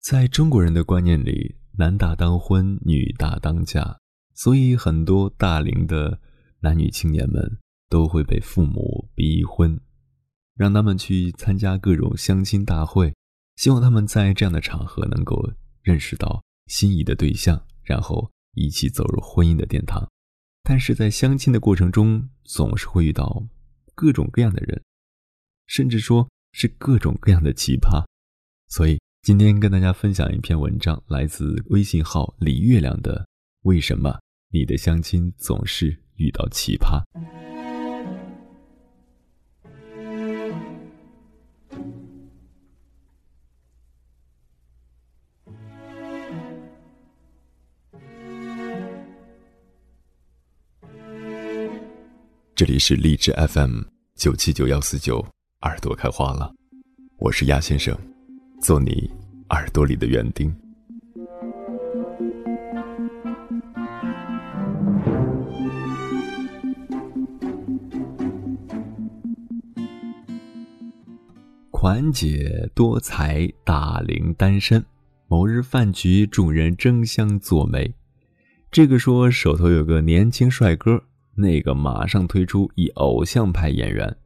在中国人的观念里，男大当婚，女大当嫁，所以很多大龄的男女青年们都会被父母逼婚，让他们去参加各种相亲大会，希望他们在这样的场合能够认识到心仪的对象，然后一起走入婚姻的殿堂。但是在相亲的过程中，总是会遇到各种各样的人，甚至说是各种各样的奇葩。所以今天跟大家分享一篇文章，来自微信号李月亮的《为什么你的相亲总是遇到奇葩》。这里是荔枝 FM 九七九幺四九，耳朵开花了，我是鸭先生，做你耳朵里的园丁。款姐多才，大龄单身。某日饭局，众人争相做媒，这个说手头有个年轻帅哥。那个马上推出以偶像派演员，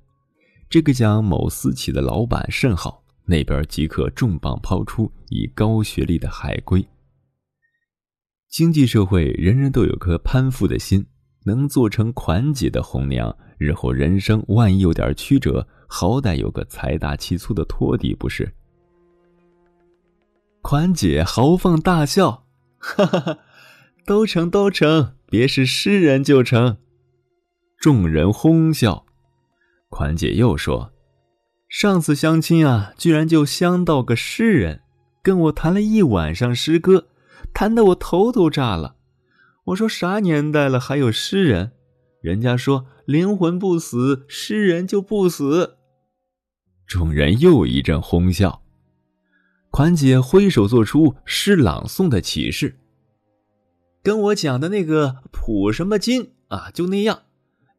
这个讲某私企的老板甚好，那边即刻重磅抛出以高学历的海归。经济社会，人人都有颗攀附的心，能做成款姐的红娘，日后人生万一有点曲折，好歹有个财大气粗的托底，不是？款姐豪放大笑，哈哈哈，都成都成，别是诗人就成。众人哄笑，款姐又说：“上次相亲啊，居然就相到个诗人，跟我谈了一晚上诗歌，谈得我头都炸了。我说啥年代了还有诗人？人家说灵魂不死，诗人就不死。”众人又一阵哄笑，款姐挥手做出诗朗诵的启示：“跟我讲的那个普什么金啊，就那样。”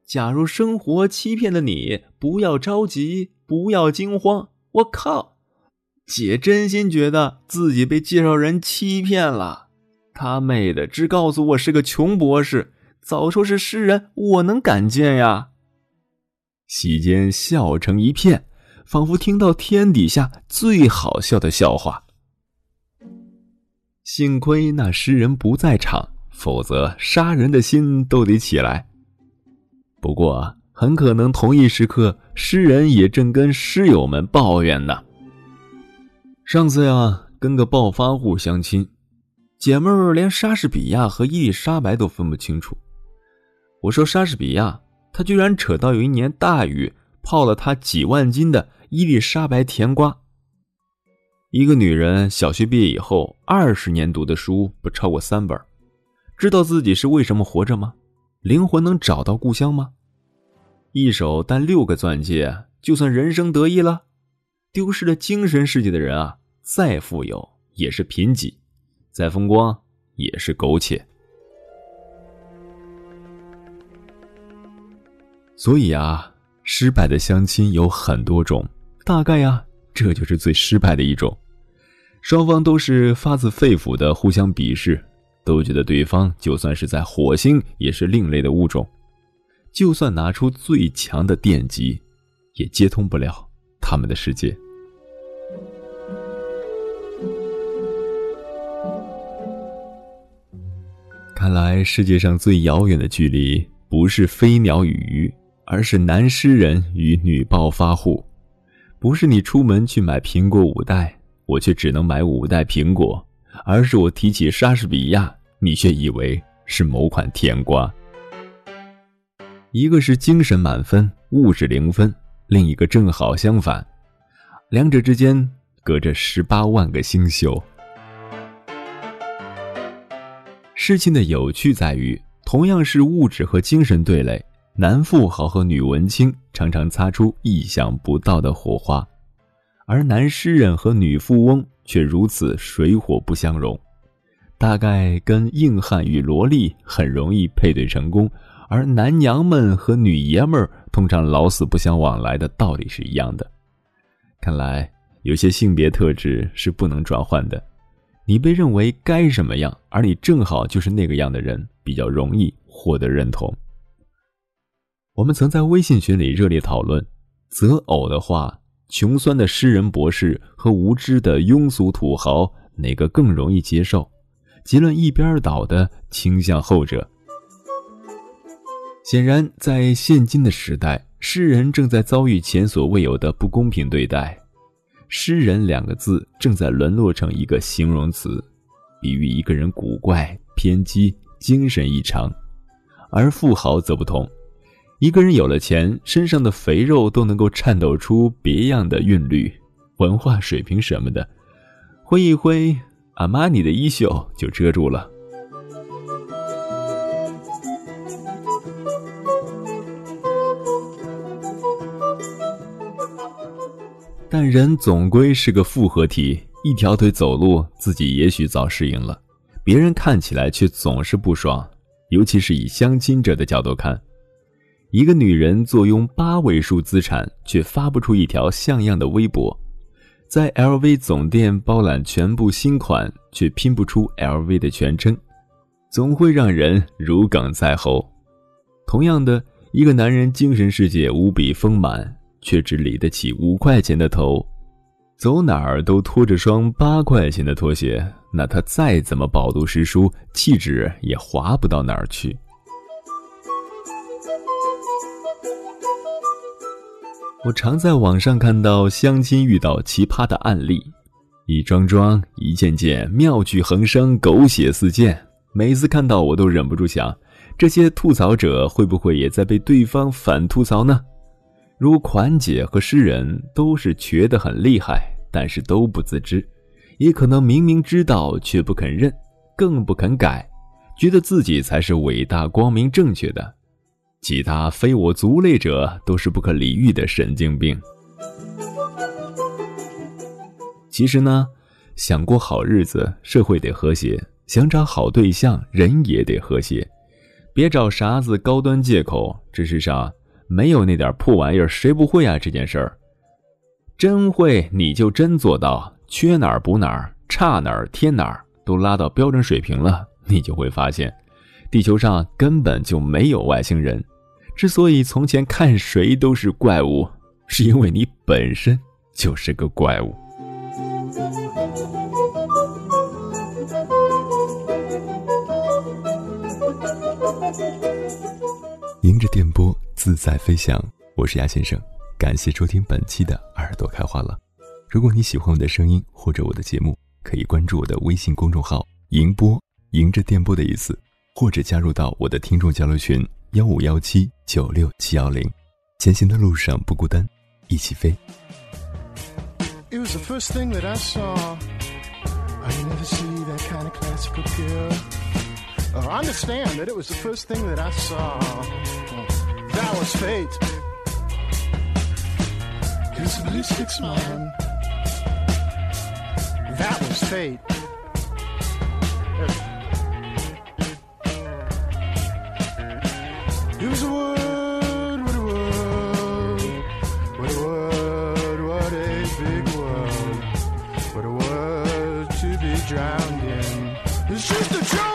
假如生活欺骗了你，不要着急，不要惊慌。我靠，姐真心觉得自己被介绍人欺骗了。他妹的，只告诉我是个穷博士，早说是诗人，我能敢见呀？席间笑成一片，仿佛听到天底下最好笑的笑话。幸亏那诗人不在场，否则杀人的心都得起来。不过，很可能同一时刻，诗人也正跟诗友们抱怨呢。上次呀，跟个暴发户相亲，姐妹儿连莎士比亚和伊丽莎白都分不清楚。我说莎士比亚，他居然扯到有一年大雨泡了他几万斤的伊丽莎白甜瓜。一个女人小学毕业以后，二十年读的书不超过三本，知道自己是为什么活着吗？灵魂能找到故乡吗？一手戴六个钻戒，就算人生得意了？丢失了精神世界的人啊，再富有也是贫瘠，再风光也是苟且。所以啊，失败的相亲有很多种，大概呀，这就是最失败的一种。双方都是发自肺腑的互相鄙视。都觉得对方就算是在火星也是另类的物种，就算拿出最强的电极，也接通不了他们的世界。看来世界上最遥远的距离，不是飞鸟与鱼，而是男诗人与女暴发户。不是你出门去买苹果五代，我却只能买五代苹果。而是我提起莎士比亚，你却以为是某款甜瓜。一个是精神满分，物质零分；另一个正好相反，两者之间隔着十八万个星宿。事情的有趣在于，同样是物质和精神对垒，男富豪和女文青常常擦出意想不到的火花，而男诗人和女富翁。却如此水火不相容，大概跟硬汉与萝莉很容易配对成功，而男娘们和女爷们儿通常老死不相往来的道理是一样的。看来有些性别特质是不能转换的，你被认为该什么样，而你正好就是那个样的人，比较容易获得认同。我们曾在微信群里热烈讨论：择偶的话，穷酸的诗人博士和无知的庸俗土豪哪个更容易接受？结论一边倒的倾向后者。显然，在现今的时代，诗人正在遭遇前所未有的不公平对待。诗人两个字正在沦落成一个形容词，比喻一个人古怪、偏激、精神异常，而富豪则不同。一个人有了钱，身上的肥肉都能够颤抖出别样的韵律，文化水平什么的，挥一挥阿玛尼的衣袖就遮住了。但人总归是个复合体，一条腿走路，自己也许早适应了，别人看起来却总是不爽，尤其是以相亲者的角度看。一个女人坐拥八位数资产，却发不出一条像样的微博，在 LV 总店包揽全部新款，却拼不出 LV 的全称，总会让人如鲠在喉。同样的，一个男人精神世界无比丰满，却只理得起五块钱的头，走哪儿都拖着双八块钱的拖鞋，那他再怎么饱读诗书，气质也滑不到哪儿去。我常在网上看到相亲遇到奇葩的案例，一桩桩、一件件，妙趣横生，狗血四溅。每次看到，我都忍不住想：这些吐槽者会不会也在被对方反吐槽呢？如款姐和诗人都是瘸得很厉害，但是都不自知，也可能明明知道却不肯认，更不肯改，觉得自己才是伟大、光明、正确的。其他非我族类者都是不可理喻的神经病。其实呢，想过好日子，社会得和谐；想找好对象，人也得和谐。别找啥子高端借口。这世上没有那点破玩意儿，谁不会啊？这件事儿，真会你就真做到，缺哪儿补哪儿，差哪儿添哪儿，都拉到标准水平了，你就会发现，地球上根本就没有外星人。之所以从前看谁都是怪物，是因为你本身就是个怪物。迎着电波自在飞翔，我是鸭先生，感谢收听本期的耳朵开花了。如果你喜欢我的声音或者我的节目，可以关注我的微信公众号“迎波”，迎着电波的意思，或者加入到我的听众交流群。幺五幺七九六七幺零，前行的路上不孤单，一起飞。It was the first thing that I saw. I never see that kind of classical girl. Oh, understand that it was the first thing that I saw. That was fate. His ballistic smile. That was fate. It was a world, what a world, what a world, what a big world, what a world to be drowned in. It's just a joke,